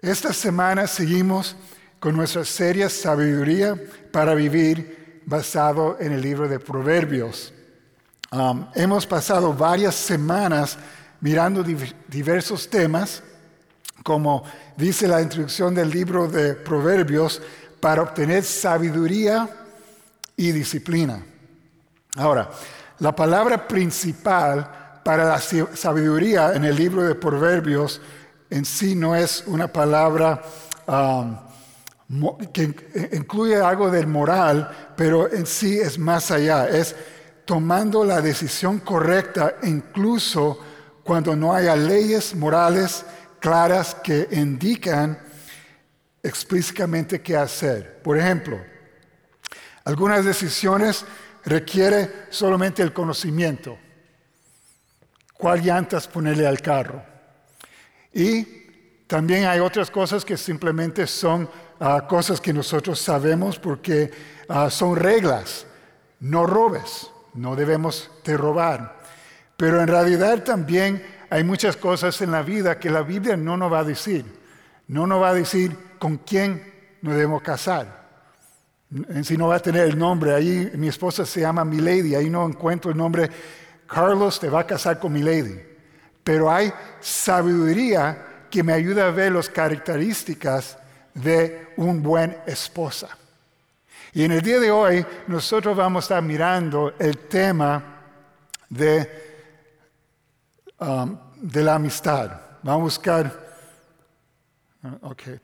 Esta semana seguimos con nuestra serie Sabiduría para Vivir basado en el libro de Proverbios. Um, hemos pasado varias semanas mirando diversos temas, como dice la introducción del libro de Proverbios, para obtener sabiduría y disciplina. Ahora, la palabra principal para la sabiduría en el libro de Proverbios en sí no es una palabra um, que incluye algo del moral, pero en sí es más allá. Es tomando la decisión correcta incluso cuando no haya leyes morales claras que indican explícitamente qué hacer. Por ejemplo, algunas decisiones requieren solamente el conocimiento. ¿Cuál llantas ponerle al carro? Y también hay otras cosas que simplemente son ah, cosas que nosotros sabemos porque ah, son reglas. No robes, no debemos de robar. Pero en realidad también hay muchas cosas en la vida que la Biblia no nos va a decir. No nos va a decir con quién nos debemos casar. Sí no va a tener el nombre. Ahí mi esposa se llama Milady. Ahí no encuentro el nombre. Carlos te va a casar con Milady pero hay sabiduría que me ayuda a ver las características de un buen esposa. Y en el día de hoy nosotros vamos a estar mirando el tema de, um, la amistad. Vamos a buscar, uh, okay.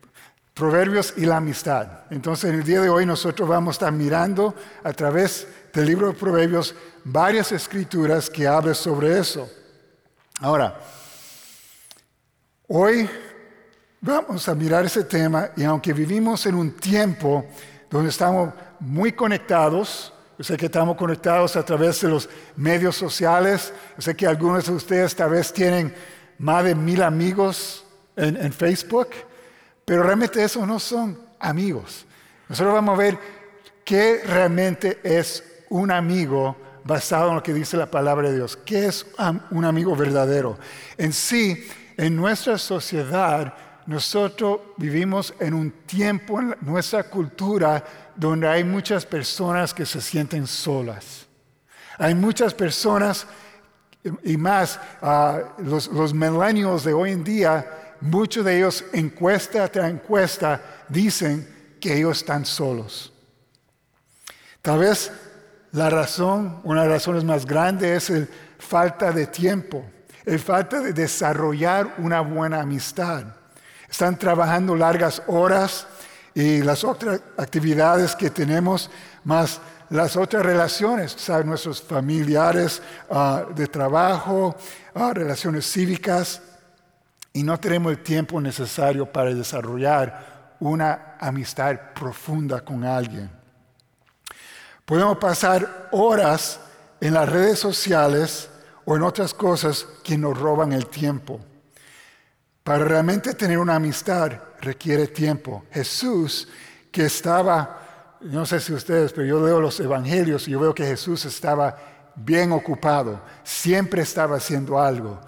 Proverbios y la amistad. Entonces en el día de hoy nosotros vamos a estar mirando a través del libro de Proverbios varias escrituras que hablan sobre eso. Ahora, hoy vamos a mirar ese tema y aunque vivimos en un tiempo donde estamos muy conectados, yo sé que estamos conectados a través de los medios sociales, yo sé que algunos de ustedes tal vez tienen más de mil amigos en, en Facebook, pero realmente esos no son amigos. Nosotros vamos a ver qué realmente es un amigo basado en lo que dice la palabra de Dios. ¿Qué es un amigo verdadero? En sí, en nuestra sociedad, nosotros vivimos en un tiempo en nuestra cultura donde hay muchas personas que se sienten solas. Hay muchas personas, y más ah, los, los millennials de hoy en día, muchos de ellos encuesta tras encuesta dicen que ellos están solos. Tal vez la razón, una de las razones más grandes es la falta de tiempo, el falta de desarrollar una buena amistad. Están trabajando largas horas y las otras actividades que tenemos, más las otras relaciones, ¿saben? nuestros familiares ah, de trabajo, ah, relaciones cívicas, y no tenemos el tiempo necesario para desarrollar una amistad profunda con alguien. Podemos pasar horas en las redes sociales o en otras cosas que nos roban el tiempo. Para realmente tener una amistad requiere tiempo. Jesús, que estaba, no sé si ustedes, pero yo leo los evangelios y yo veo que Jesús estaba bien ocupado, siempre estaba haciendo algo.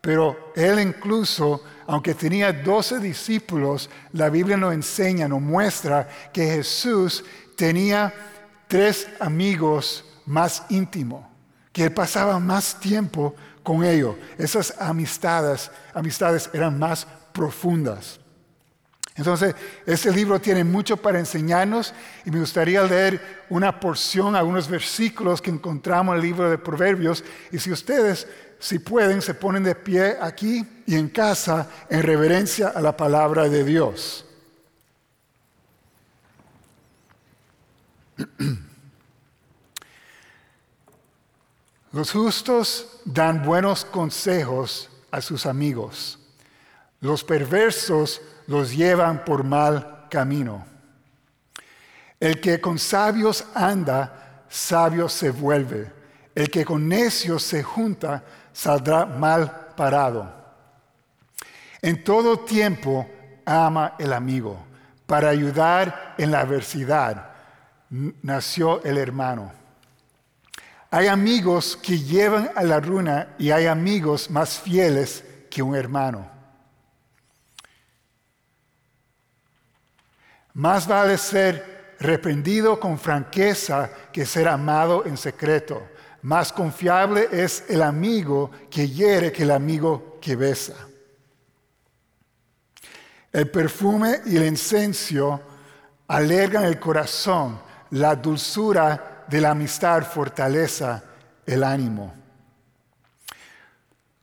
Pero él incluso, aunque tenía doce discípulos, la Biblia nos enseña, nos muestra que Jesús tenía tres amigos más íntimos, que pasaba más tiempo con ellos. Esas amistades, amistades eran más profundas. Entonces, este libro tiene mucho para enseñarnos y me gustaría leer una porción, algunos versículos que encontramos en el libro de Proverbios. Y si ustedes, si pueden, se ponen de pie aquí y en casa en reverencia a la palabra de Dios. Los justos dan buenos consejos a sus amigos. Los perversos los llevan por mal camino. El que con sabios anda, sabio se vuelve. El que con necios se junta, saldrá mal parado. En todo tiempo ama el amigo. Para ayudar en la adversidad nació el hermano. Hay amigos que llevan a la ruina y hay amigos más fieles que un hermano. Más vale ser reprendido con franqueza que ser amado en secreto. Más confiable es el amigo que hiere que el amigo que besa. El perfume y el incenso alergan el corazón. La dulzura de la amistad fortaleza el ánimo.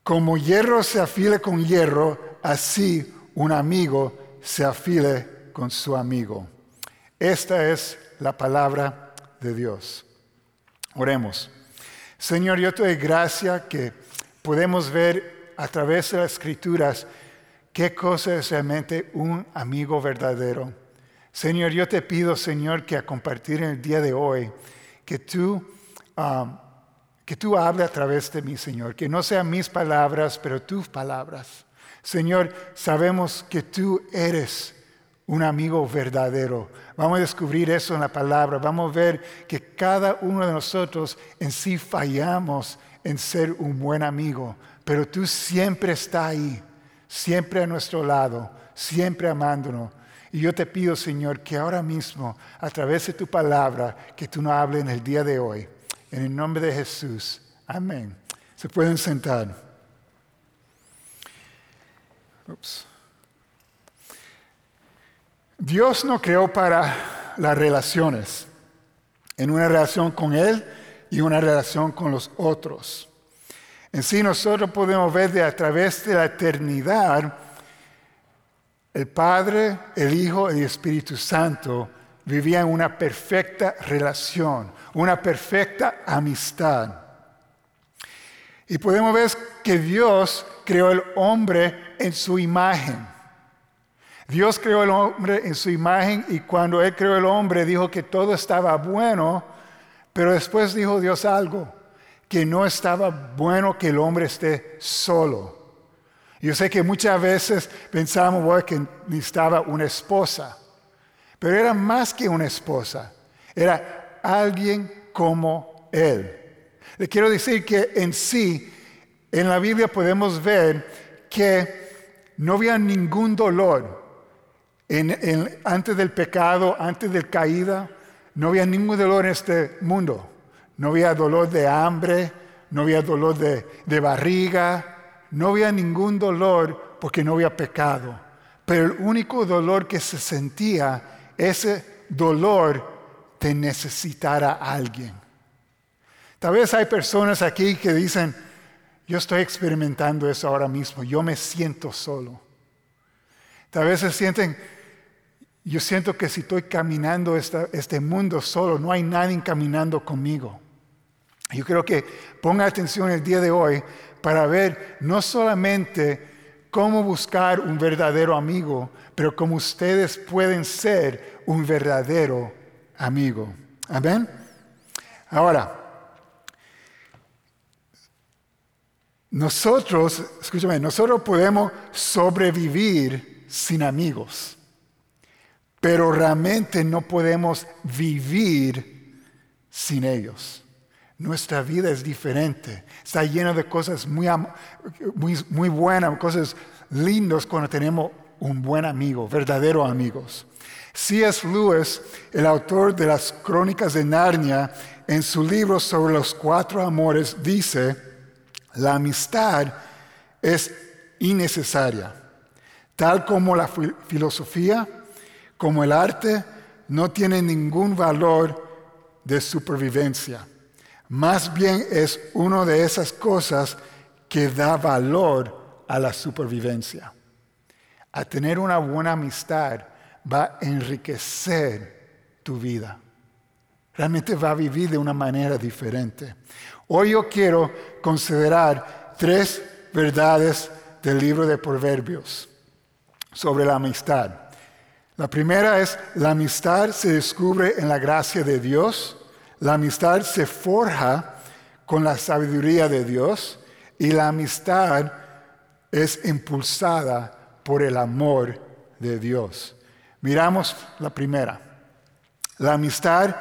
Como hierro se afile con hierro, así un amigo se afile con su amigo. Esta es la palabra de Dios. Oremos. Señor, yo te doy gracia que podemos ver a través de las escrituras qué cosa es realmente un amigo verdadero. Señor, yo te pido, Señor, que a compartir en el día de hoy, que tú, um, que tú hables a través de mí, Señor, que no sean mis palabras, pero tus palabras. Señor, sabemos que tú eres un amigo verdadero. Vamos a descubrir eso en la palabra. Vamos a ver que cada uno de nosotros en sí fallamos en ser un buen amigo, pero tú siempre estás ahí, siempre a nuestro lado, siempre amándonos. Y yo te pido, Señor, que ahora mismo, a través de tu palabra, que tú nos hables en el día de hoy. En el nombre de Jesús. Amén. Se pueden sentar. Dios no creó para las relaciones, en una relación con Él y una relación con los otros. En sí nosotros podemos ver de a través de la eternidad, el Padre, el Hijo y el Espíritu Santo vivían una perfecta relación, una perfecta amistad. Y podemos ver que Dios creó el hombre en su imagen. Dios creó el hombre en su imagen y cuando Él creó el hombre dijo que todo estaba bueno, pero después dijo Dios algo, que no estaba bueno que el hombre esté solo. Yo sé que muchas veces pensamos que necesitaba una esposa, pero era más que una esposa, era alguien como Él. Le quiero decir que en sí, en la Biblia podemos ver que no había ningún dolor antes del pecado, antes del caída, no había ningún dolor en este mundo. No había dolor de hambre, no había dolor de, de barriga, no había ningún dolor porque no había pecado. Pero el único dolor que se sentía, ese dolor de necesitar a alguien. Tal vez hay personas aquí que dicen, yo estoy experimentando eso ahora mismo, yo me siento solo. Tal vez se sienten, yo siento que si estoy caminando este mundo solo, no hay nadie caminando conmigo. Yo creo que ponga atención el día de hoy para ver no solamente cómo buscar un verdadero amigo, pero cómo ustedes pueden ser un verdadero amigo. Amén. Ahora, Nosotros, escúchame, nosotros podemos sobrevivir sin amigos, pero realmente no podemos vivir sin ellos. Nuestra vida es diferente, está llena de cosas muy, muy, muy buenas, cosas lindas cuando tenemos un buen amigo, verdaderos amigos. C.S. Lewis, el autor de las Crónicas de Narnia, en su libro sobre los cuatro amores, dice, la amistad es innecesaria, tal como la filosofía, como el arte, no tiene ningún valor de supervivencia. Más bien es una de esas cosas que da valor a la supervivencia. A tener una buena amistad va a enriquecer tu vida. Realmente va a vivir de una manera diferente. Hoy yo quiero considerar tres verdades del libro de Proverbios sobre la amistad. La primera es, la amistad se descubre en la gracia de Dios, la amistad se forja con la sabiduría de Dios y la amistad es impulsada por el amor de Dios. Miramos la primera. La amistad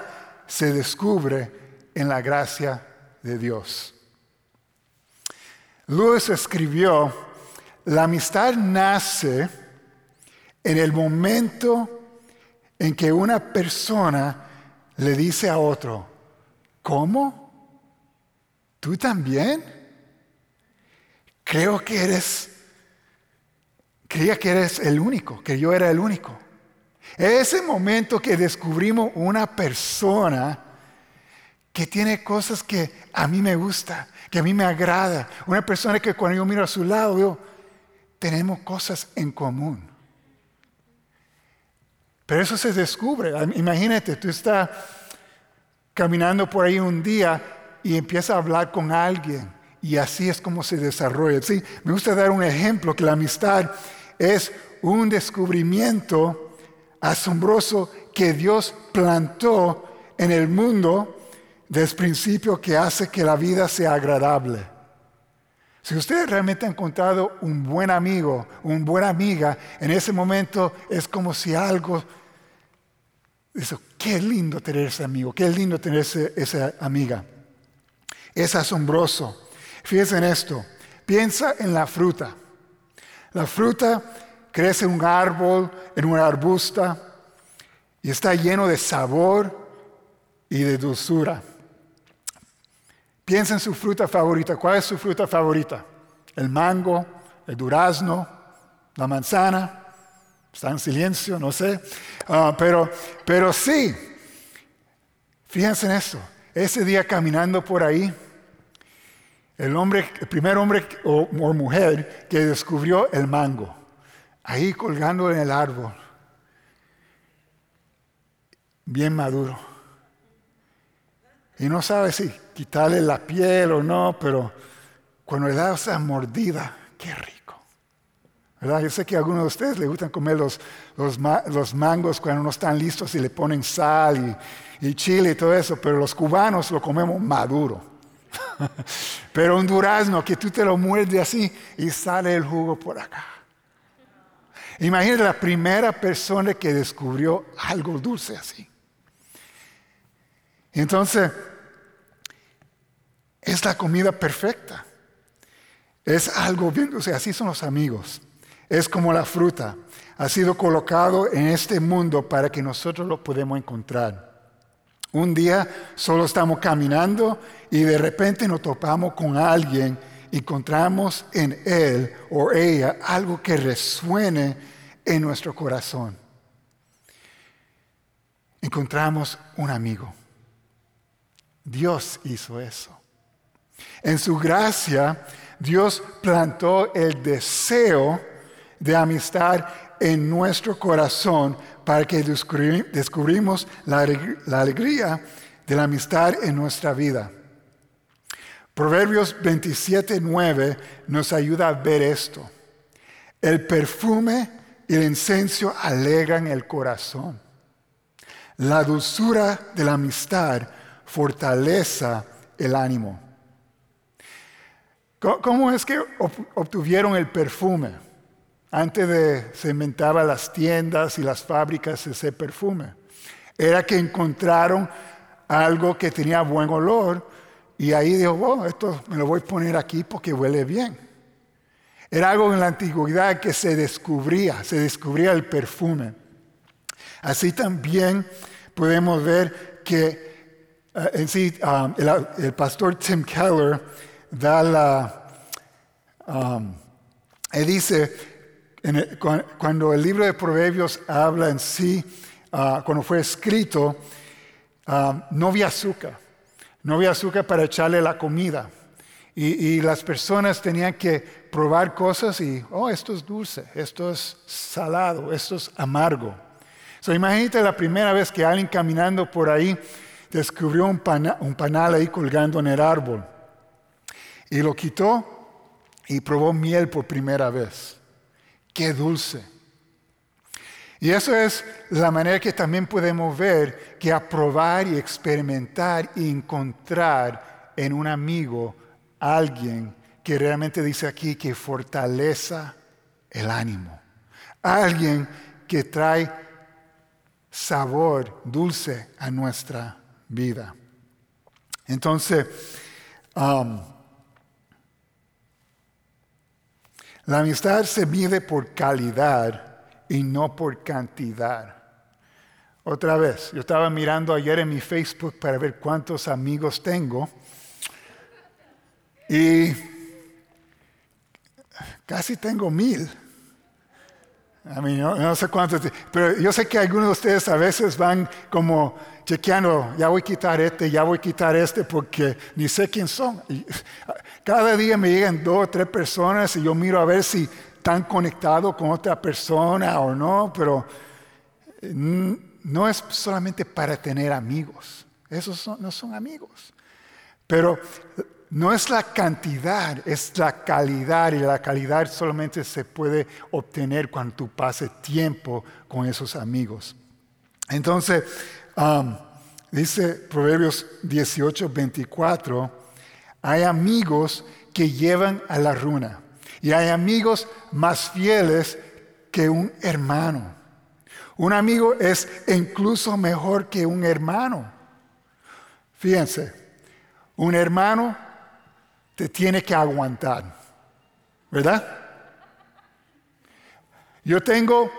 se descubre en la gracia de Dios. Lewis escribió, la amistad nace en el momento en que una persona le dice a otro, ¿cómo? ¿Tú también? Creo que eres, creía que eres el único, que yo era el único. Ese momento que descubrimos una persona que tiene cosas que a mí me gusta, que a mí me agrada, una persona que cuando yo miro a su lado veo, tenemos cosas en común. Pero eso se descubre. Imagínate, tú estás caminando por ahí un día y empiezas a hablar con alguien y así es como se desarrolla. ¿sí? Me gusta dar un ejemplo que la amistad es un descubrimiento asombroso que Dios plantó en el mundo desde el principio que hace que la vida sea agradable. Si ustedes realmente han encontrado un buen amigo, una buena amiga, en ese momento es como si algo eso, qué lindo tener ese amigo, qué lindo tener esa amiga. Es asombroso. Fíjense en esto. Piensa en la fruta. La fruta crece en un árbol, en una arbusta, y está lleno de sabor y de dulzura. Piensa en su fruta favorita. ¿Cuál es su fruta favorita? El mango, el durazno, la manzana. Está en silencio, no sé. Ah, pero, pero sí, fíjense en esto. Ese día caminando por ahí, el, hombre, primer hombre o, mujer que descubrió el mango, ahí colgando en el árbol, bien maduro. Y no sabe si quitarle la piel o no, pero cuando le da esa mordida, qué rico. Yo sé que a algunos de ustedes les gustan comer los, los, mangos cuando no están listos y le ponen sal y, chile y todo eso, pero los cubanos lo comemos maduro. pero un durazno que tú te lo muerdes así y sale el jugo por acá. Imagínate la primera persona que descubrió algo dulce así. Entonces, es la comida perfecta. Es algo bien, o sea, así son los amigos es como la fruta. Ha sido colocado en este mundo para que nosotros lo podamos encontrar. Un día solo estamos caminando y de repente nos topamos con alguien, encontramos en él o ella algo que resuene en nuestro corazón. Encontramos un amigo. Dios hizo eso. En su gracia, Dios plantó el deseo de amistad en nuestro corazón para que descubrimos la, alegría de la amistad en nuestra vida. Proverbios 27, 9 nos ayuda a ver esto. El perfume y el incenso alegran el corazón. La dulzura de la amistad fortaleza el ánimo. ¿Cómo es que obtuvieron el perfume? antes de se las tiendas y las fábricas ese perfume. Era que encontraron algo que tenía buen olor y ahí dijo, oh, esto me lo voy a poner aquí porque huele bien. Era algo en la antigüedad que se descubría, se descubría el perfume. Así también podemos ver que eh, en sí um, el, pastor Tim Keller da la, um, él dice, cuando el libro de Proverbios habla en sí, ah, cuando fue escrito, ah, no había azúcar, no había azúcar para echarle la comida. Y, las personas tenían que probar cosas y, oh, esto es dulce, esto es salado, esto es amargo. So, imagínate la primera vez que alguien caminando por ahí descubrió un panal ahí colgando en el árbol. Y lo quitó y probó miel por primera vez. Qué dulce. Y eso es la manera que también podemos ver que aprobar y experimentar y encontrar en un amigo alguien que realmente dice aquí que fortaleza el ánimo. Alguien que trae sabor dulce a nuestra vida. Entonces, um, La amistad se mide por calidad y no por cantidad. otra vez. Yo estaba mirando ayer en mi Facebook para ver cuántos amigos tengo. Y casi tengo mil. A mí no, sé cuántos, pero yo sé que algunos de ustedes a veces van como chequeando, ya voy a quitar este, ya voy a quitar este, porque ni sé quién son. cada día me llegan dos o tres personas y yo miro a ver si están conectados con otra persona o no, pero mm, no es solamente para tener amigos, esos no son amigos. Pero no es la cantidad, es la calidad y la calidad solamente se puede obtener cuando tú pases tiempo con esos amigos. Entonces, dice Proverbios 18, 24, hay amigos que llevan a la runa y hay amigos más fieles que un hermano. Un amigo es incluso mejor que un hermano. Fíjense, un hermano te tiene que aguantar, ¿verdad? Yo tengo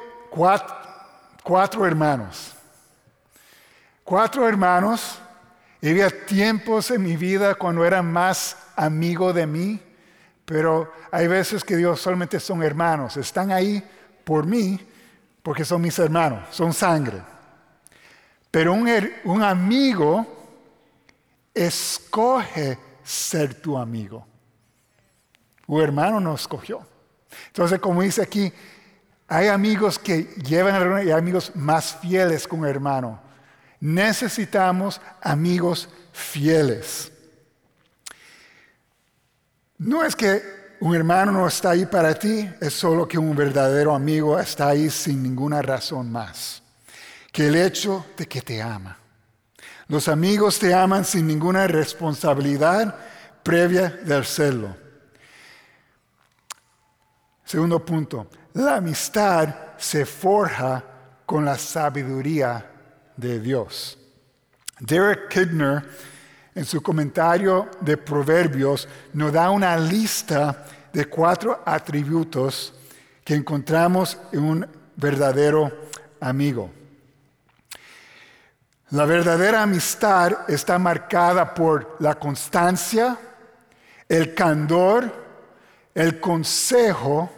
cuatro, hermanos. Cuatro hermanos. Y había tiempos en mi vida cuando eran más amigo de mí, pero hay veces que Dios solamente son hermanos. Están ahí por mí porque son mis hermanos, son sangre. Pero un, un amigo escoge ser tu amigo. Tu hermano nos escogió. Entonces, como dice aquí, hay amigos que llevan y hay amigos más fieles que un hermano. Necesitamos amigos fieles. No es que un hermano no está ahí para ti, es solo que un verdadero amigo está ahí sin ninguna razón más que el hecho de que te ama. Los amigos te aman sin ninguna responsabilidad previa de hacerlo. Segundo punto, la amistad se forja con la sabiduría de Dios. Derek Kidner, en su comentario de Proverbios, nos da una lista de cuatro atributos que encontramos en un verdadero amigo. La verdadera amistad está marcada por la constancia, el candor, el consejo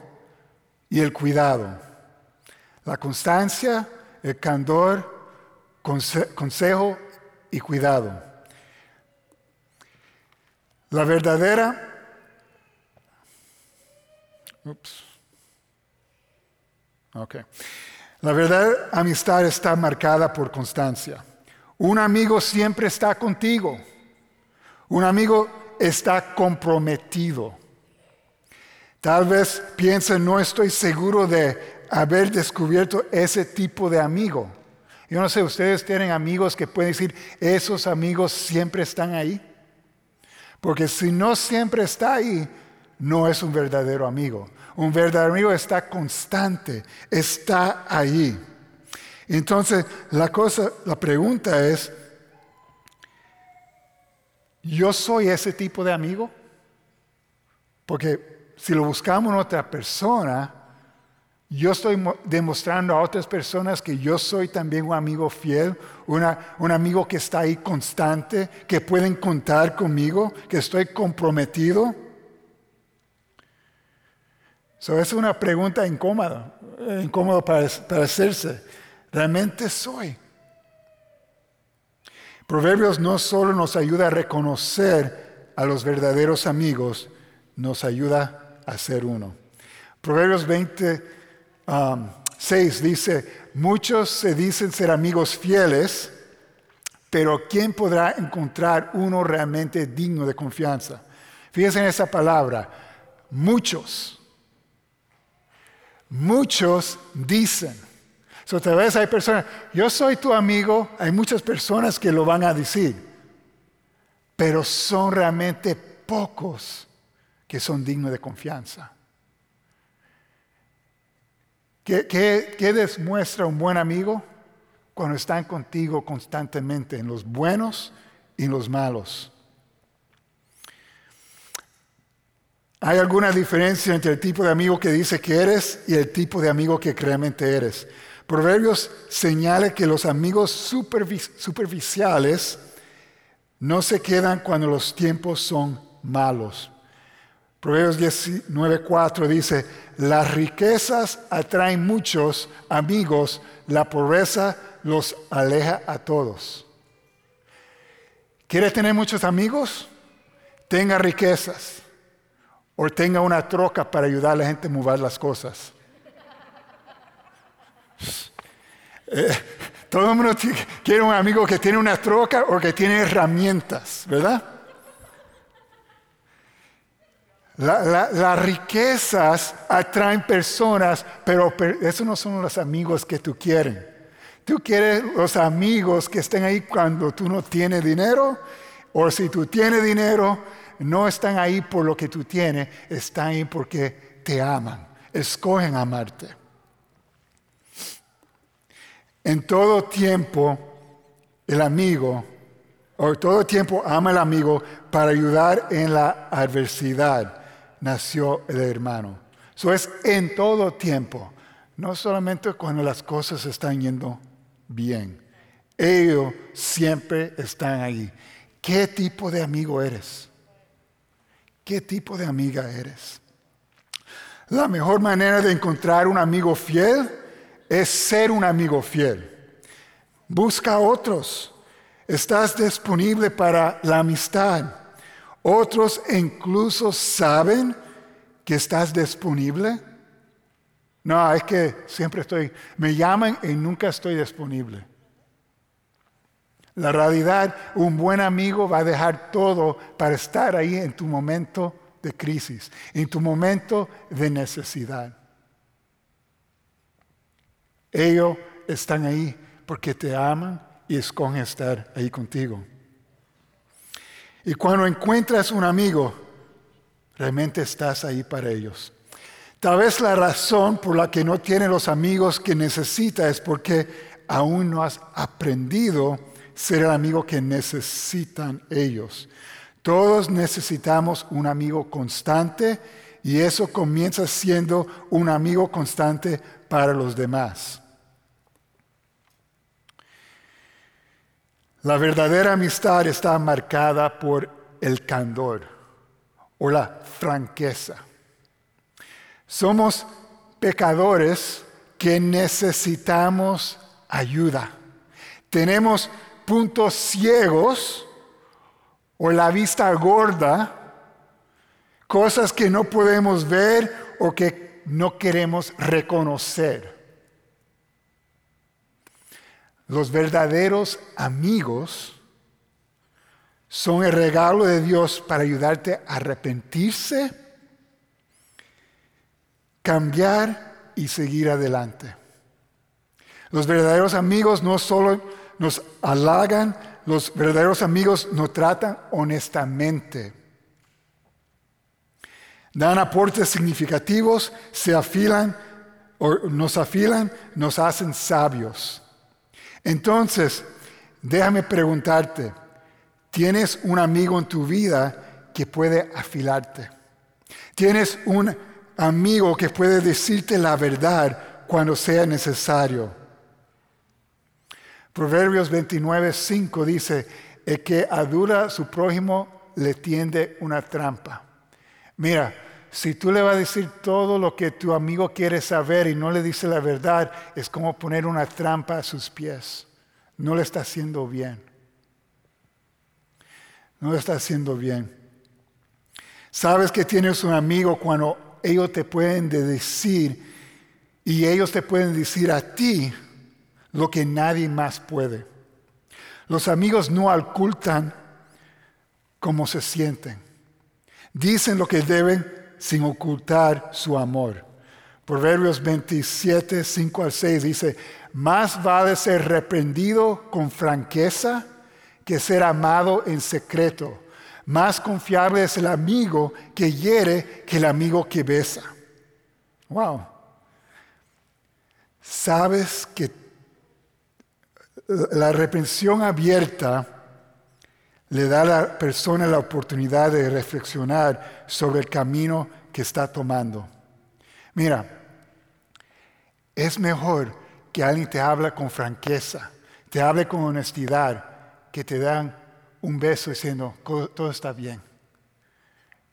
y el cuidado. La constancia, el candor, consejo y cuidado. La verdadera... Okay. La verdadera amistad está marcada por constancia. Un amigo siempre está contigo. Un amigo está comprometido. Tal vez piense, no estoy seguro de haber descubierto ese tipo de amigo. Yo no sé, ustedes tienen amigos que pueden decir, esos amigos siempre están ahí. Porque si no siempre está ahí, no es un verdadero amigo. Un verdadero amigo está constante, está ahí. Entonces, la cosa, la pregunta es, ¿yo soy ese tipo de amigo? Porque si lo buscamos en otra persona, yo estoy demostrando a otras personas que yo soy también un amigo fiel, un amigo que está ahí constante, que pueden contar conmigo, que estoy comprometido. Eso es una pregunta incómoda, incómoda para hacerse realmente soy. Proverbios no solo nos ayuda a reconocer a los verdaderos amigos, nos ayuda a ser uno. Proverbios 26 um, dice, muchos se dicen ser amigos fieles, pero ¿quién podrá encontrar uno realmente digno de confianza? Fíjense en esa palabra, muchos. Muchos dicen. So, tal vez hay personas, yo soy tu amigo, hay muchas personas que lo van a decir, pero son realmente pocos que son dignos de confianza. ¿Qué, qué demuestra un buen amigo? Cuando están contigo constantemente, en los buenos y en los malos. ¿Hay alguna diferencia entre el tipo de amigo que dice que eres y el tipo de amigo que realmente eres? Proverbios señala que los amigos superficiales no se quedan cuando los tiempos son malos. Proverbios 19.4 dice, las riquezas atraen muchos amigos, la pobreza los aleja a todos. ¿Quiere tener muchos amigos? Tenga riquezas o tenga una troca para ayudar a la gente a mover las cosas. Eh, todo el mundo quiere un amigo que tiene una troca o que tiene herramientas, ¿verdad? Las riquezas atraen personas, pero esos no son los amigos que tú quieres. Tú quieres los amigos que estén ahí cuando tú no tienes dinero, o si tú tienes dinero, no están ahí por lo que tú tienes, están ahí porque te aman, escogen amarte. En todo tiempo, el amigo, o todo tiempo ama al amigo para ayudar en la adversidad, nació el hermano. Eso es en todo tiempo, no solamente cuando las cosas están yendo bien. Ellos siempre están ahí. ¿Qué tipo de amigo eres? ¿Qué tipo de amiga eres? La mejor manera de encontrar un amigo fiel es ser un amigo fiel. Busca a otros. Estás disponible para la amistad. Otros incluso saben que estás disponible. No, es que siempre estoy, me llaman y nunca estoy disponible. La realidad, un buen amigo va a dejar todo para estar ahí en tu momento de crisis, en tu momento de necesidad. Ellos están ahí porque te aman y escogen estar ahí contigo. Y cuando encuentras un amigo, realmente estás ahí para ellos. Tal vez la razón por la que no tienes los amigos que necesitas es porque aún no has aprendido ser el amigo que necesitan ellos. Todos necesitamos un amigo constante y eso comienza siendo un amigo constante para los demás. La verdadera amistad está marcada por el candor o la franqueza. Somos pecadores que necesitamos ayuda. Tenemos puntos ciegos o la vista gorda, cosas que no podemos ver o que no queremos reconocer. Los verdaderos amigos son el regalo de Dios para ayudarte a arrepentirse, cambiar y seguir adelante. Los verdaderos amigos no solo nos halagan, los verdaderos amigos nos tratan honestamente. Dan aportes significativos, se afilan o nos afilan, nos hacen sabios. Entonces, déjame preguntarte, ¿tienes un amigo en tu vida que puede afilarte? ¿Tienes un amigo que puede decirte la verdad cuando sea necesario? Proverbios 29, 5 dice, el que adura a su prójimo le tiende una trampa. Mira, si tú le vas a decir todo lo que tu amigo quiere saber y no le dice la verdad, es como poner una trampa a sus pies. No le está haciendo bien. No le está haciendo bien. Sabes que tienes un amigo cuando ellos te pueden decir y ellos te pueden decir a ti lo que nadie más puede. Los amigos no ocultan cómo se sienten. Dicen lo que deben sin ocultar su amor. Proverbios 27, 5 al 6 dice, más vale ser reprendido con franqueza que ser amado en secreto. Más confiable es el amigo que hiere que el amigo que besa. Wow. Sabes que la reprensión abierta le da a la persona la oportunidad de reflexionar sobre el camino que está tomando. Mira, es mejor que alguien te habla con franqueza, te hable con honestidad, que te dan un beso diciendo, todo está bien.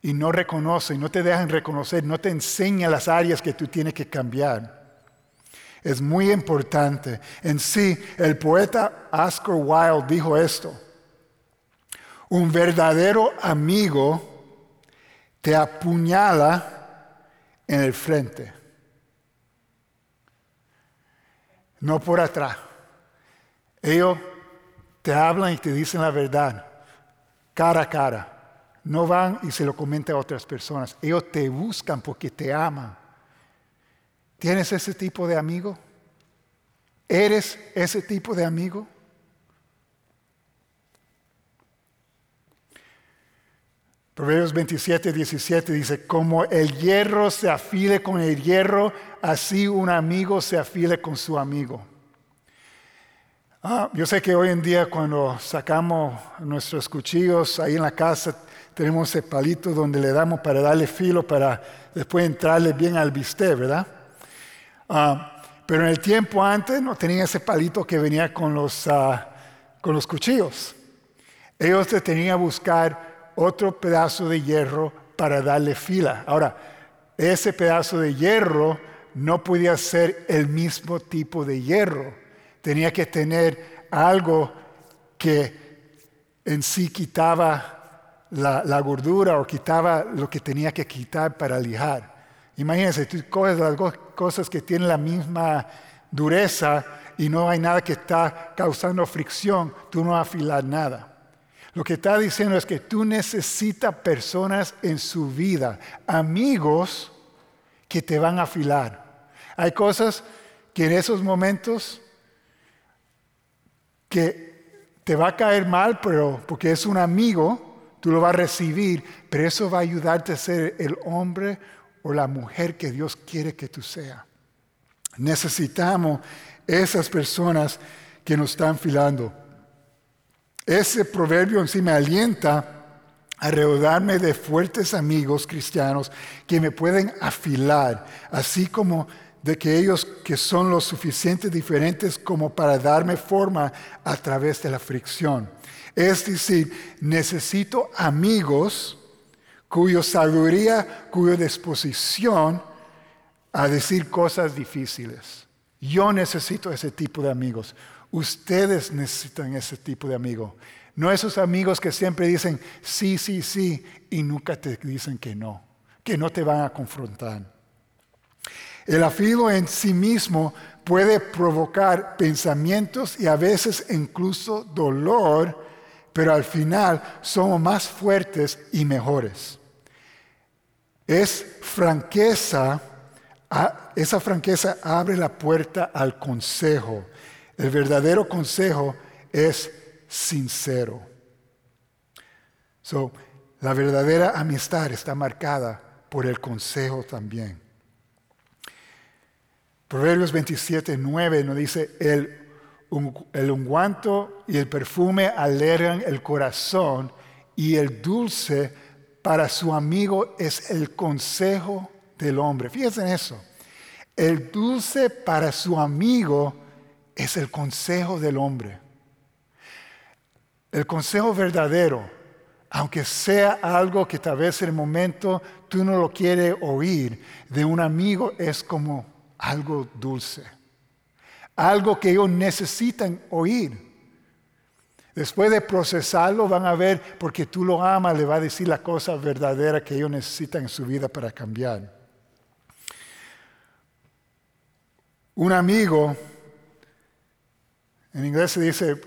Y no reconoce, no te dejan reconocer, no te enseña las áreas que tú tienes que cambiar. Es muy importante. En sí, el poeta Oscar Wilde dijo esto. Un verdadero amigo te apuñala en el frente, no por atrás. Ellos te hablan y te dicen la verdad, cara a cara. No van y se lo comentan a otras personas. Ellos te buscan porque te aman. ¿Tienes ese tipo de amigo? ¿Eres ese tipo de amigo? Proverbios 27, 17 dice, como el hierro se afile con el hierro, así un amigo se afile con su amigo. Ah, yo sé que hoy en día cuando sacamos nuestros cuchillos ahí en la casa, tenemos ese palito donde le damos para darle filo, para después entrarle bien al bistec, ¿verdad? Ah, pero en el tiempo antes no tenía ese palito que venía con los, ah, con los cuchillos. Ellos te tenían que buscar otro pedazo de hierro para darle fila. Ahora, ese pedazo de hierro no podía ser el mismo tipo de hierro. Tenía que tener algo que en sí quitaba la, gordura o quitaba lo que tenía que quitar para lijar. Imagínense, tú coges las cosas que tienen la misma dureza y no hay nada que está causando fricción, tú no afilas nada. Lo que está diciendo es que tú necesitas personas en su vida, amigos que te van a afilar. Hay cosas que en esos momentos que te va a caer mal, pero porque es un amigo, tú lo vas a recibir, pero eso va a ayudarte a ser el hombre o la mujer que Dios quiere que tú seas. Necesitamos esas personas que nos están filando. Ese proverbio en sí me alienta a rodearme de fuertes amigos cristianos que me pueden afilar, así como de que ellos que son lo suficiente diferentes como para darme forma a través de la fricción. Es decir, necesito amigos cuya sabiduría, cuya disposición a decir cosas difíciles. Yo necesito ese tipo de amigos. Ustedes necesitan ese tipo de amigo. No esos amigos que siempre dicen sí, sí, sí y nunca te dicen que no, que no te van a confrontar. El afilo en sí mismo puede provocar pensamientos y a veces incluso dolor, pero al final somos más fuertes y mejores. Es franqueza, esa franqueza abre la puerta al consejo el verdadero consejo es sincero. So, la verdadera amistad está marcada por el consejo también. Proverbios 27, 9 nos dice, el, el unguanto y el perfume alegran el corazón y el dulce para su amigo es el consejo del hombre. Fíjense en eso. El dulce para su amigo es el consejo del hombre. El consejo verdadero, aunque sea algo que tal vez en el momento tú no lo quieres oír, de un amigo es como algo dulce. Algo que ellos necesitan oír. Después de procesarlo van a ver, porque tú lo amas, le va a decir la cosa verdadera que ellos necesitan en su vida para cambiar. Un amigo en inglés se dice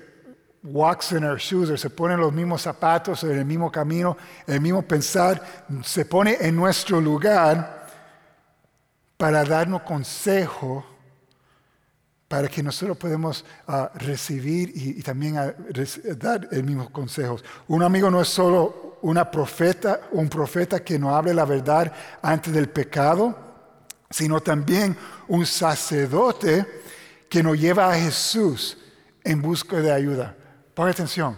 walks in our shoes, se ponen los mismos zapatos, en el mismo camino, el mismo pensar, se pone en nuestro lugar para darnos consejo para que nosotros podamos ah, recibir y, también ah, dar el mismo consejos. Un amigo no es solo una profeta, un profeta que nos hable la verdad antes del pecado, sino también un sacerdote que nos lleva a Jesús en busca de ayuda. Pon atención.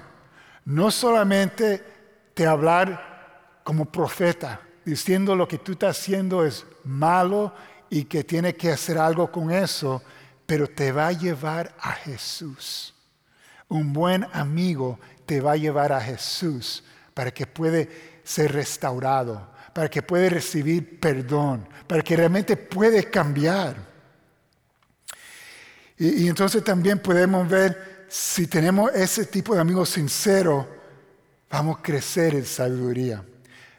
No solamente te hablar como profeta, diciendo lo que tú estás haciendo es malo y que tiene que hacer algo con eso, pero te va a llevar a Jesús. Un buen amigo te va a llevar a Jesús para que pueda ser restaurado, para que pueda recibir perdón, para que realmente puede cambiar. Y, entonces también podemos ver si tenemos ese tipo de amigos sinceros, vamos a crecer en sabiduría.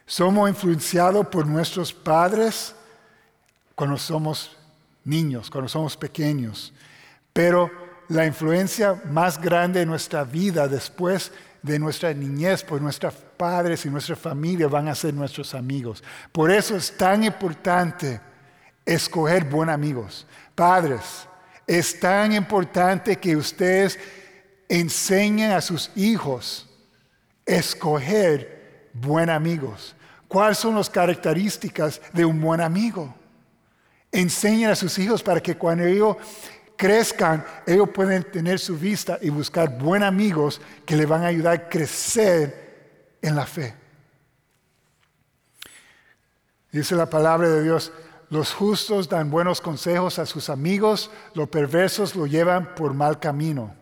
Somos influenciados por nuestros padres cuando somos niños, cuando somos pequeños, pero la influencia más grande en nuestra vida después de nuestra niñez, por nuestros padres y nuestra familia van a ser nuestros amigos. Por eso es tan importante escoger buenos amigos. Padres, es tan importante que ustedes enseñen a sus hijos escoger buenos amigos. ¿Cuáles son las características de un buen amigo? Enseñen a sus hijos para que cuando ellos crezcan, ellos pueden tener su vista y buscar buenos amigos que le van a ayudar a crecer en la fe. Dice la palabra de Dios, los justos dan buenos consejos a sus amigos, los perversos lo llevan por mal camino.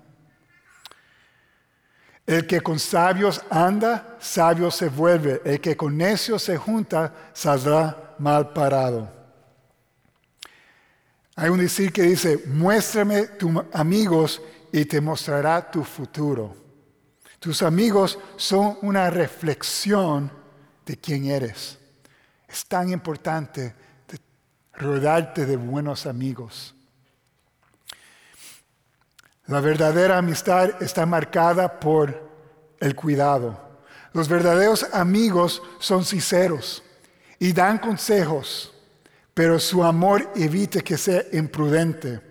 El que con sabios anda, sabio se vuelve. El que con necios se junta, saldrá mal parado. Hay un decir que dice, muéstrame tus amigos y te mostrará tu futuro. Tus amigos son una reflexión de quién eres. Es tan importante rodearte de buenos amigos. La verdadera amistad está marcada por el cuidado. Los verdaderos amigos son sinceros y dan consejos pero su amor evite que sea imprudente.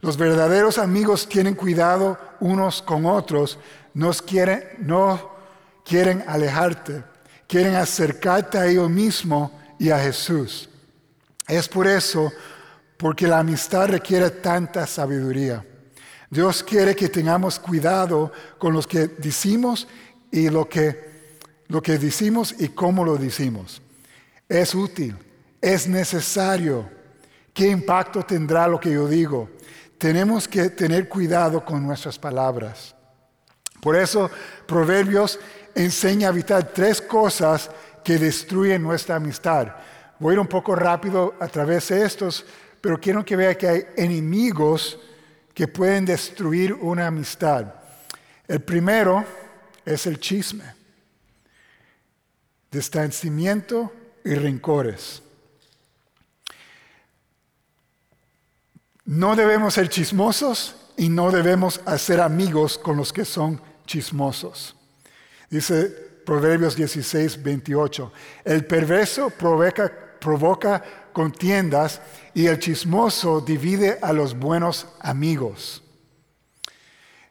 Los verdaderos amigos tienen cuidado unos con otros, quieren, no quieren alejarte, quieren acercarte a ellos mismos y a Jesús. Es por eso, porque la amistad requiere tanta sabiduría. Dios quiere que tengamos cuidado con lo que decimos y lo que, lo que decimos y cómo lo decimos. Es útil es necesario. ¿Qué impacto tendrá lo que yo digo? Tenemos que tener cuidado con nuestras palabras. Por eso Proverbios enseña a evitar tres cosas que destruyen nuestra amistad. Voy a ir un poco rápido a través de estos, pero quiero que vea que hay enemigos que pueden destruir una amistad. El primero es el chisme, distanciamiento y rencores. No debemos ser chismosos y no debemos hacer amigos con los que son chismosos. Dice Proverbios 16, 28. El perverso provoca, provoca contiendas y el chismoso divide a los buenos amigos.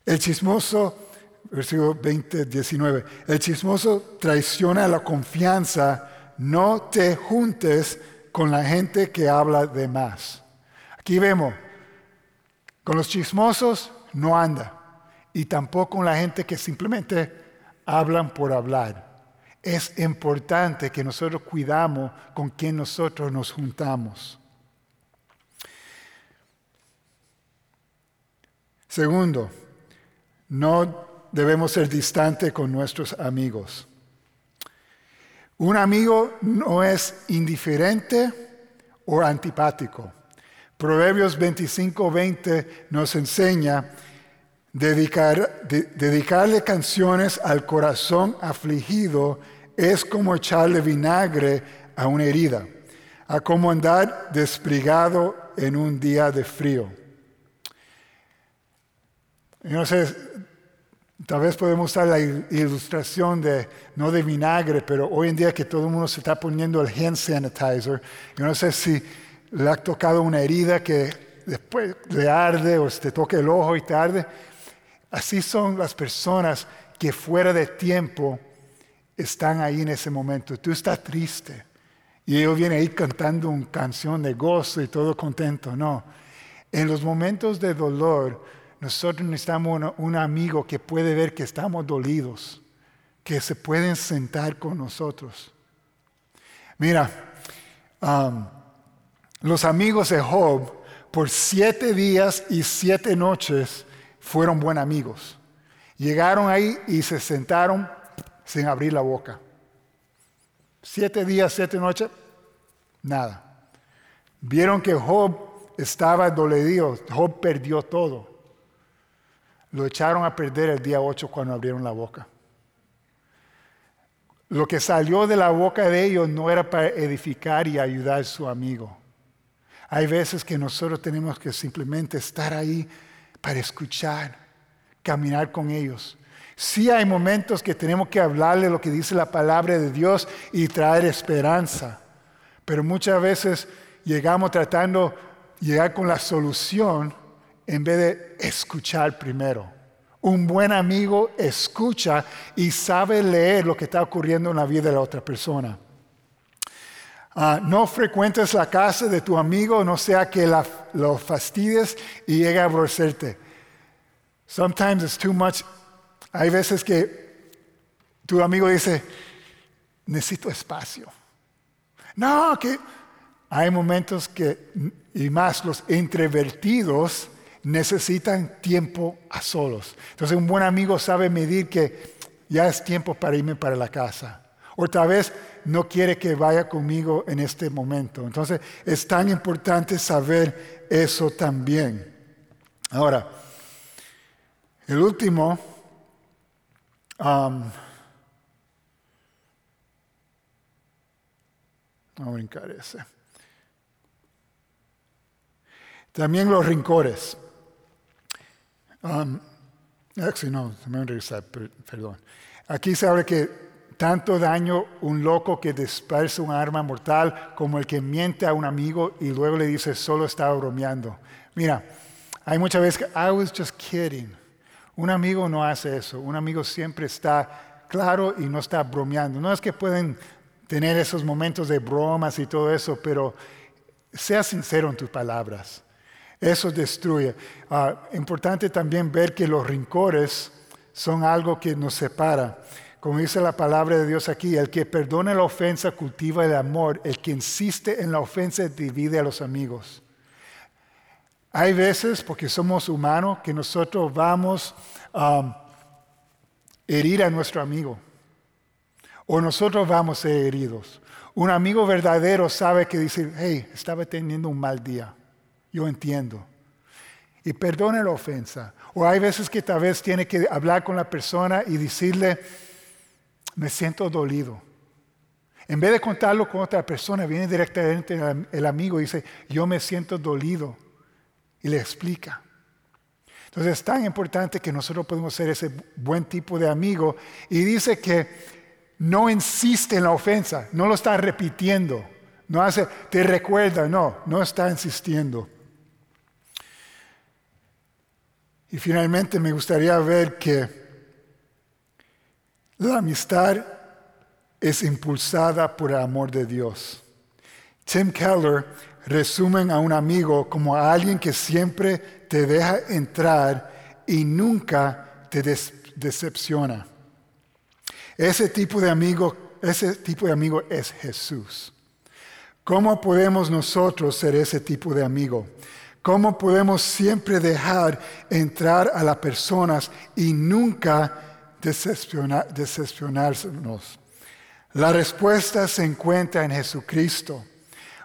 El chismoso, versículo 20, 19, el chismoso traiciona la confianza, no te juntes con la gente que habla de más. Aquí vemos, con los chismosos no anda. Y tampoco con la gente que simplemente hablan por hablar. Es importante que nosotros cuidamos con quien nosotros nos juntamos. Segundo, no debemos ser distantes con nuestros amigos. Un amigo no es indiferente o antipático. Proverbios 25, 20 nos enseña dedicar, dedicarle canciones al corazón afligido es como echarle vinagre a una herida, a como andar desprigado en un día de frío. Sé, tal vez podemos usar la ilustración de, no de vinagre, pero hoy en día que todo el mundo se está poniendo el hand sanitizer, yo no sé si le ha tocado una herida que después le arde o te toca el ojo y te arde. Así son las personas que fuera de tiempo están ahí en ese momento. Tú estás triste y ellos vienen ahí cantando una canción de gozo y todo contento. No, en los momentos de dolor nosotros necesitamos un amigo que puede ver que estamos dolidos, que se pueden sentar con nosotros. Mira, um, los amigos de Job, por siete días y siete noches fueron buenos amigos. Llegaron ahí y se sentaron sin abrir la boca. Siete días, siete noches, nada. Vieron que Job estaba dolorido, Job perdió todo. Lo echaron a perder el día 8 cuando abrieron la boca. Lo que salió de la boca de ellos no era para edificar y ayudar a su amigo. Hay veces que nosotros tenemos que simplemente estar ahí para escuchar, caminar con ellos. Sí hay momentos que tenemos que hablarle lo que dice la palabra de Dios y traer esperanza, pero muchas veces llegamos tratando llegar con la solución en vez de escuchar primero. Un buen amigo escucha y sabe leer lo que está ocurriendo en la vida de la otra persona. Ah, no frecuentes la casa de tu amigo, no sea que lo fastidies y llegue a aborrecerte. Sometimes it's too much. Hay veces que tu amigo dice, necesito espacio. No, que hay momentos que, y más los introvertidos, necesitan tiempo a solos. Entonces un buen amigo sabe medir que ya es tiempo para irme para la casa. O tal vez no quiere que vaya conmigo en este momento. Entonces es tan importante saber eso también. Ahora, el último, um, vamos a brincar ese. También los rincores. Um, actually, no, me perdón. Aquí se habla que tanto daño un loco que dispersa un arma mortal como el que miente a un amigo y luego le dice solo estaba bromeando. Mira, hay muchas veces que I was just kidding. Un amigo no hace eso. Un amigo siempre está claro y no está bromeando. No es que pueden tener esos momentos de bromas y todo eso, pero sea sincero en tus palabras. Eso destruye. Uh, importante también ver que los rincores son algo que nos separa. Como dice la palabra de Dios aquí, el que perdona la ofensa cultiva el amor, el que insiste en la ofensa divide a los amigos. Hay veces, porque somos humanos, que nosotros vamos a um, herir a nuestro amigo. O nosotros vamos a ser heridos. Un amigo verdadero sabe que dice, hey, estaba teniendo un mal día yo entiendo. Y perdone la ofensa. O hay veces que tal vez tiene que hablar con la persona y decirle, me siento dolido. En vez de contarlo con otra persona, viene directamente el amigo y dice, yo me siento dolido. Y le explica. Entonces es tan importante que nosotros podemos ser ese buen tipo de amigo. Y dice que no insiste en la ofensa, no lo está repitiendo. No hace, te recuerda, no, no está insistiendo. Y finalmente me gustaría ver que la amistad es impulsada por el amor de Dios. Tim Keller resume a un amigo como a alguien que siempre te deja entrar y nunca te decepciona. Ese tipo de amigo, ese tipo de amigo es Jesús. ¿Cómo podemos nosotros ser ese tipo de amigo? ¿Cómo podemos siempre dejar entrar a las personas y nunca decepcionarnos? La respuesta se encuentra en Jesucristo.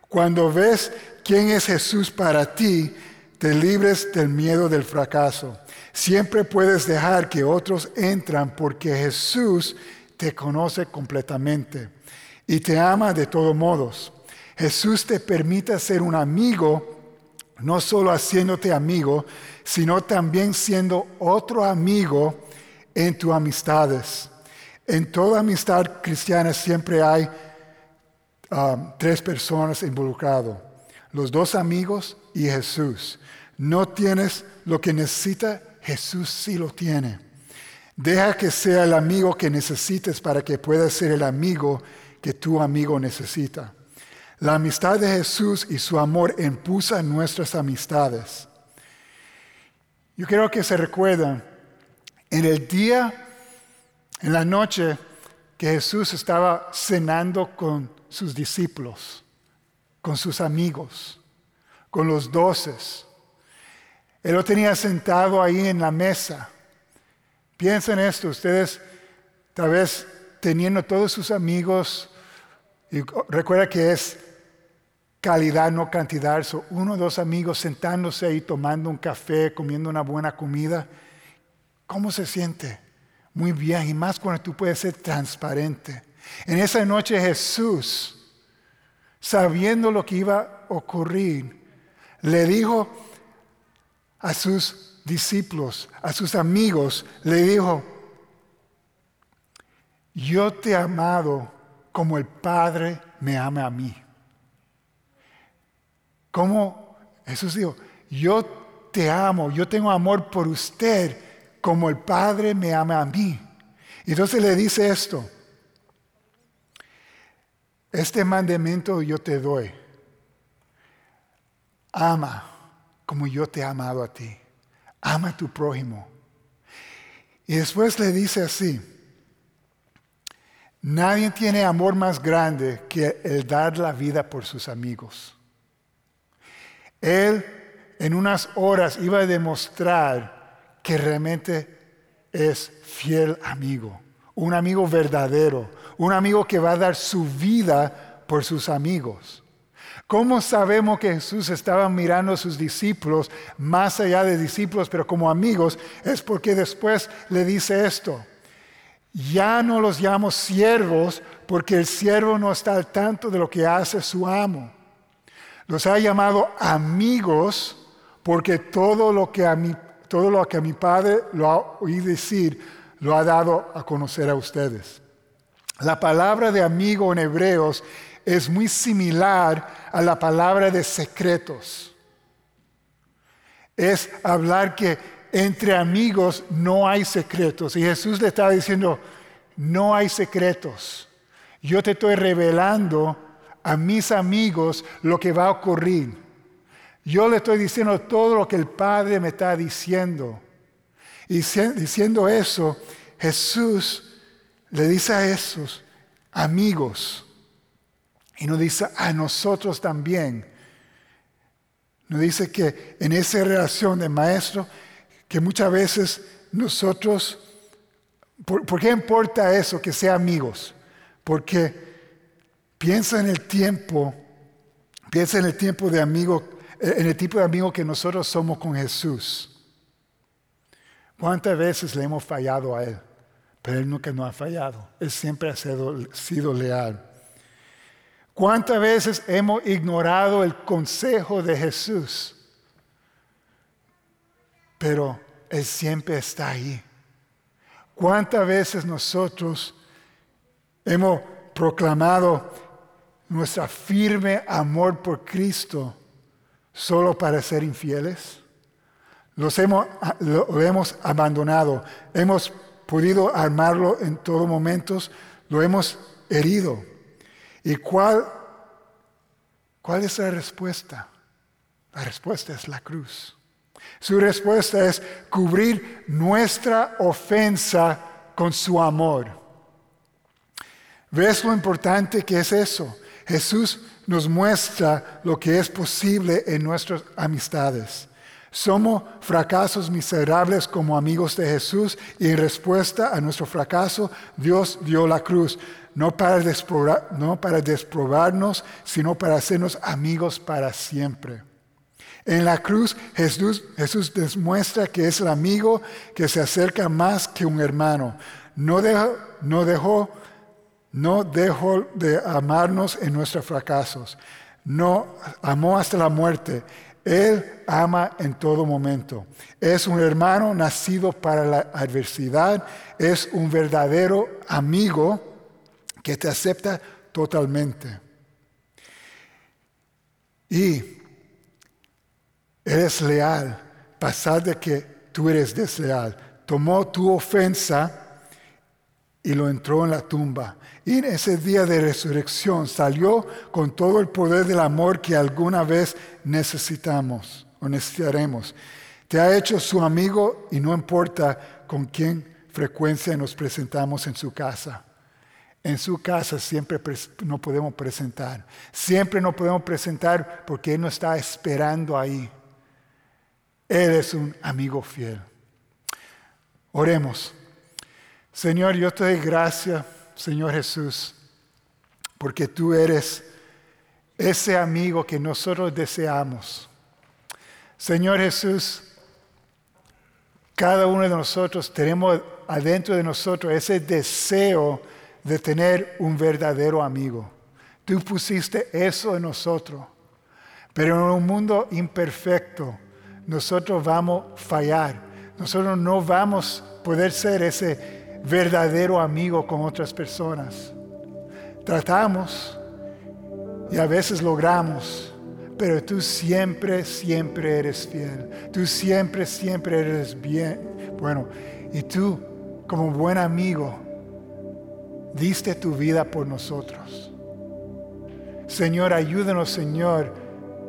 Cuando ves quién es Jesús para ti, te libres del miedo del fracaso. Siempre puedes dejar que otros entran porque Jesús te conoce completamente y te ama de todos modos. Jesús te permite ser un amigo no solo haciéndote amigo, sino también siendo otro amigo en tus amistades. En toda amistad cristiana siempre hay um, tres personas involucradas, los dos amigos y Jesús. No tienes lo que necesita, Jesús sí lo tiene. Deja que sea el amigo que necesites para que pueda ser el amigo que tu amigo necesita. La amistad de Jesús y su amor impulsa nuestras amistades. Yo quiero que se recuerden, en el día, en la noche que Jesús estaba cenando con sus discípulos, con sus amigos, con los doces. Él lo tenía sentado ahí en la mesa. Piensen esto, ustedes tal vez teniendo todos sus amigos, y recuerda que es calidad, no cantidad, son uno o dos amigos sentándose ahí tomando un café, comiendo una buena comida. ¿Cómo se siente? Muy bien, y más cuando tú puedes ser transparente. En esa noche Jesús, sabiendo lo que iba a ocurrir, le dijo a sus discípulos, a sus amigos, le dijo, yo te he amado como el Padre me ama a mí. Como Jesús dijo, yo te amo, yo tengo amor por usted como el Padre me ama a mí. Y entonces le dice esto, este mandamiento yo te doy, ama como yo te he amado a ti, ama a tu prójimo. Y después le dice así, nadie tiene amor más grande que el dar la vida por sus amigos. Él en unas horas iba a demostrar que realmente es fiel amigo, un amigo verdadero, un amigo que va a dar su vida por sus amigos. ¿Cómo sabemos que Jesús estaba mirando a sus discípulos más allá de discípulos, pero como amigos? Es porque después le dice esto. Ya no los llamo siervos porque el siervo no está al tanto de lo que hace su amo. Los ha llamado amigos porque todo lo que a mi, todo lo que mi padre lo ha oído decir, lo ha dado a conocer a ustedes. La palabra de amigo en hebreos es muy similar a la palabra de secretos. Es hablar que entre amigos no hay secretos. Y Jesús le estaba diciendo, no hay secretos. Yo te estoy revelando a mis amigos lo que va a ocurrir. Yo le estoy diciendo todo lo que el Padre me está diciendo. Y diciendo eso, Jesús le dice a esos amigos, y nos dice a nosotros también, nos dice que en esa relación de maestro, que muchas veces nosotros, ¿por, qué importa eso, que sea amigos? Porque piensa en el tiempo, piensa en el tiempo de amigo, en el tipo de amigo que nosotros somos con Jesús. ¿Cuántas veces le hemos fallado a Él? Pero Él nunca nos ha fallado. Él siempre ha sido, leal. ¿Cuántas veces hemos ignorado el consejo de Jesús? Pero Él siempre está ahí. ¿Cuántas veces nosotros hemos proclamado nuestro firme amor por Cristo solo para ser infieles? Los hemos, lo hemos abandonado, hemos podido armarlo en todos momentos, lo hemos herido. ¿Y cuál, cuál es la respuesta? La respuesta es la cruz. Su respuesta es cubrir nuestra ofensa con su amor. ¿Ves lo importante que es eso? Jesús nos muestra lo que es posible en nuestras amistades. Somos fracasos miserables como amigos de Jesús y en respuesta a nuestro fracaso Dios dio la cruz, no para, no para desprobarnos, sino para hacernos amigos para siempre. En la cruz Jesús, Jesús demuestra que es el amigo que se acerca más que un hermano. No dejó, no dejó, no dejó de amarnos en nuestros fracasos. No amó hasta la muerte él ama en todo momento. Es un hermano nacido para la adversidad. Es un verdadero amigo que te acepta totalmente. Y eres leal, pasar de que tú eres desleal. Tomó tu ofensa y lo entró en la tumba. Y en ese día de resurrección salió con todo el poder del amor que alguna vez necesitamos o necesitaremos. Te ha hecho su amigo y no importa con quién frecuencia nos presentamos en su casa. en su casa siempre nos podemos presentar. Siempre nos podemos presentar porque Él nos está esperando ahí. Él es un amigo fiel. Oremos. Señor, yo te doy gracias, Señor Jesús, porque tú eres ese amigo que nosotros deseamos. Señor Jesús, cada uno de nosotros tenemos adentro de nosotros ese deseo de tener un verdadero amigo. Tú pusiste eso en nosotros. Pero en un mundo imperfecto, nosotros vamos a fallar. Nosotros no vamos a poder ser ese verdadero amigo con otras personas. Tratamos y a veces logramos, pero tú siempre, siempre eres fiel. Tú siempre, siempre eres bien. Bueno, y tú, como buen amigo, diste tu vida por nosotros. Señor, ayúdanos, Señor,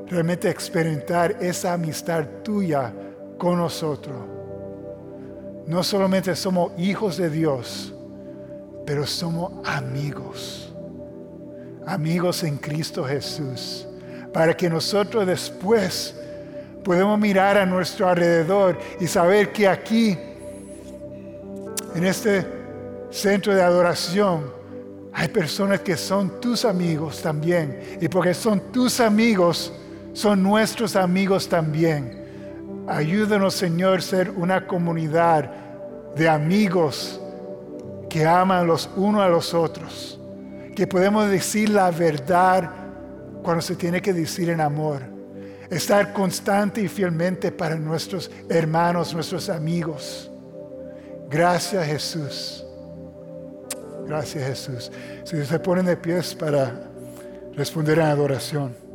realmente a experimentar esa amistad tuya con nosotros. No solamente somos hijos de Dios, pero somos amigos. Amigos en Cristo Jesús. Para que nosotros después podamos mirar a nuestro alrededor y saber que aquí, en este centro de adoración, hay personas que son tus amigos también. Y porque son tus amigos, son nuestros amigos también. Ayúdanos, Señor, ser una comunidad de amigos que aman los unos a los otros. Que podemos decir la verdad cuando se tiene que decir en amor. Estar constante y fielmente para nuestros hermanos, nuestros amigos. Gracias, Jesús. Gracias Jesús. Si se ponen de pies para responder a adoración.